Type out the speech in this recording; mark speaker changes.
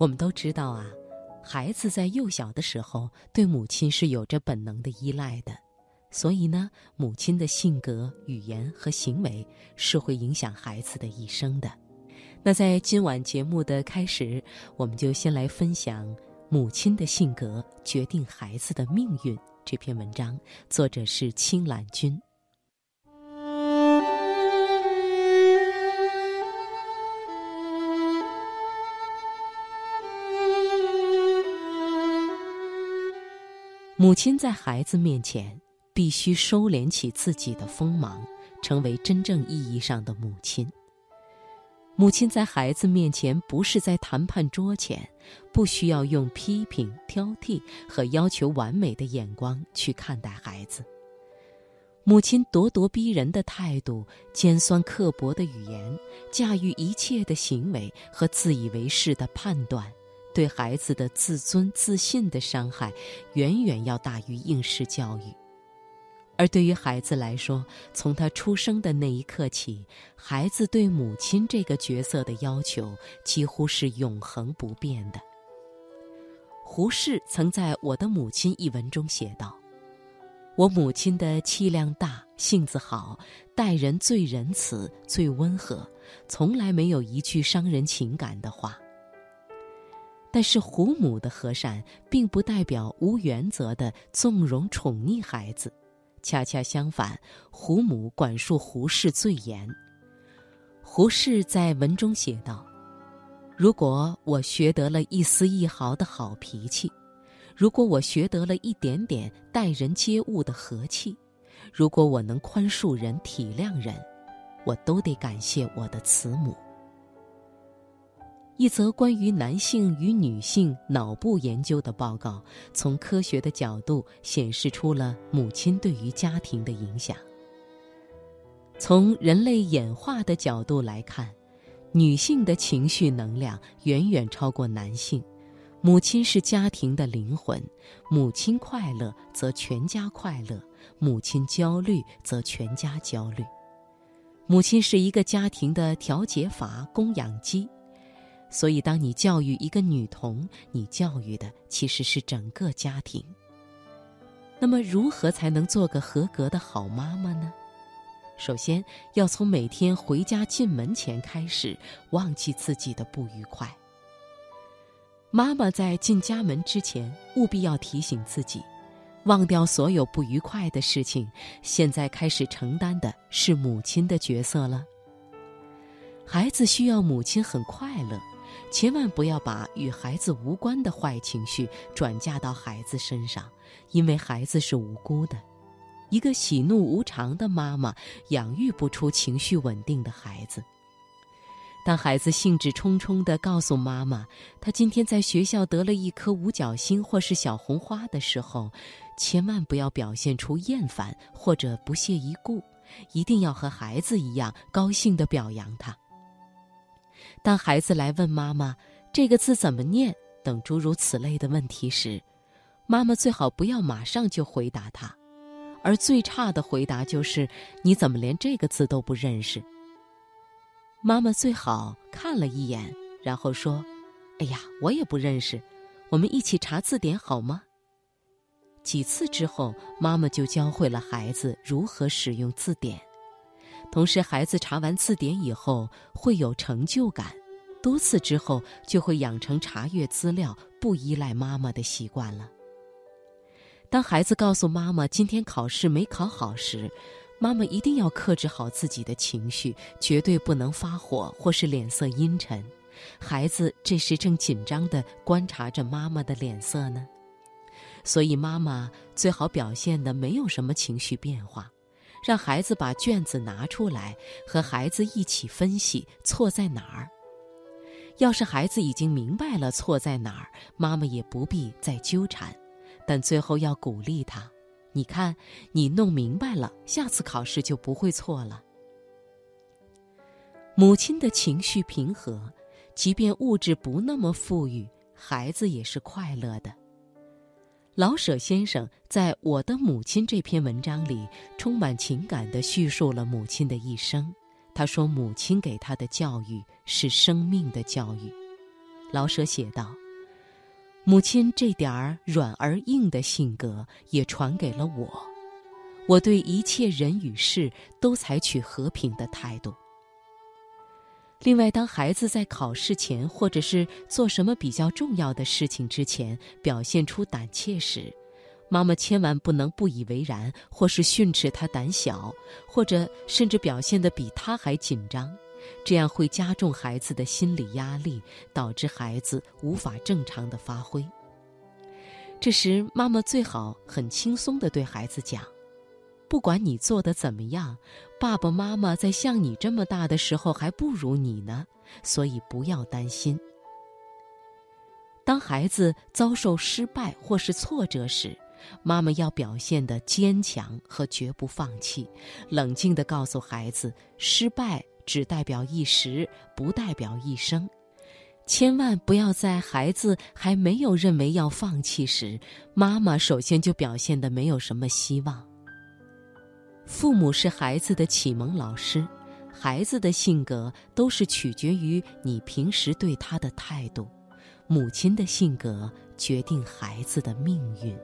Speaker 1: 我们都知道啊，孩子在幼小的时候对母亲是有着本能的依赖的，所以呢，母亲的性格、语言和行为是会影响孩子的一生的。那在今晚节目的开始，我们就先来分享《母亲的性格决定孩子的命运》这篇文章，作者是青兰君。母亲在孩子面前必须收敛起自己的锋芒，成为真正意义上的母亲。母亲在孩子面前不是在谈判桌前，不需要用批评、挑剔和要求完美的眼光去看待孩子。母亲咄咄逼人的态度、尖酸刻薄的语言、驾驭一切的行为和自以为是的判断。对孩子的自尊自信的伤害，远远要大于应试教育。而对于孩子来说，从他出生的那一刻起，孩子对母亲这个角色的要求几乎是永恒不变的。胡适曾在《我的母亲》一文中写道：“我母亲的气量大，性子好，待人最仁慈、最温和，从来没有一句伤人情感的话。”但是胡母的和善，并不代表无原则的纵容宠溺孩子，恰恰相反，胡母管束胡适最严。胡适在文中写道：“如果我学得了一丝一毫的好脾气，如果我学得了一点点待人接物的和气，如果我能宽恕人、体谅人，我都得感谢我的慈母。”一则关于男性与女性脑部研究的报告，从科学的角度显示出了母亲对于家庭的影响。从人类演化的角度来看，女性的情绪能量远远超过男性。母亲是家庭的灵魂，母亲快乐则全家快乐，母亲焦虑则全家焦虑。母亲是一个家庭的调节阀、供氧机。所以，当你教育一个女童，你教育的其实是整个家庭。那么，如何才能做个合格的好妈妈呢？首先，要从每天回家进门前开始，忘记自己的不愉快。妈妈在进家门之前，务必要提醒自己，忘掉所有不愉快的事情，现在开始承担的是母亲的角色了。孩子需要母亲很快乐。千万不要把与孩子无关的坏情绪转嫁到孩子身上，因为孩子是无辜的。一个喜怒无常的妈妈养育不出情绪稳定的孩子。当孩子兴致冲冲地告诉妈妈他今天在学校得了一颗五角星或是小红花的时候，千万不要表现出厌烦或者不屑一顾，一定要和孩子一样高兴地表扬他。当孩子来问妈妈这个字怎么念等诸如此类的问题时，妈妈最好不要马上就回答他，而最差的回答就是“你怎么连这个字都不认识？”妈妈最好看了一眼，然后说：“哎呀，我也不认识，我们一起查字典好吗？”几次之后，妈妈就教会了孩子如何使用字典。同时，孩子查完字典以后会有成就感，多次之后就会养成查阅资料、不依赖妈妈的习惯了。当孩子告诉妈妈今天考试没考好时，妈妈一定要克制好自己的情绪，绝对不能发火或是脸色阴沉。孩子这时正紧张地观察着妈妈的脸色呢，所以妈妈最好表现的没有什么情绪变化。让孩子把卷子拿出来，和孩子一起分析错在哪儿。要是孩子已经明白了错在哪儿，妈妈也不必再纠缠，但最后要鼓励他：“你看，你弄明白了，下次考试就不会错了。”母亲的情绪平和，即便物质不那么富裕，孩子也是快乐的。老舍先生在我的母亲这篇文章里，充满情感地叙述了母亲的一生。他说：“母亲给他的教育是生命的教育。老舍写道：“母亲这点儿软而硬的性格也传给了我，我对一切人与事都采取和平的态度。”另外，当孩子在考试前或者是做什么比较重要的事情之前表现出胆怯时，妈妈千万不能不以为然，或是训斥他胆小，或者甚至表现得比他还紧张，这样会加重孩子的心理压力，导致孩子无法正常的发挥。这时，妈妈最好很轻松地对孩子讲。不管你做的怎么样，爸爸妈妈在像你这么大的时候还不如你呢，所以不要担心。当孩子遭受失败或是挫折时，妈妈要表现的坚强和绝不放弃，冷静地告诉孩子：失败只代表一时，不代表一生。千万不要在孩子还没有认为要放弃时，妈妈首先就表现的没有什么希望。父母是孩子的启蒙老师，孩子的性格都是取决于你平时对他的态度。母亲的性格决定孩子的命运。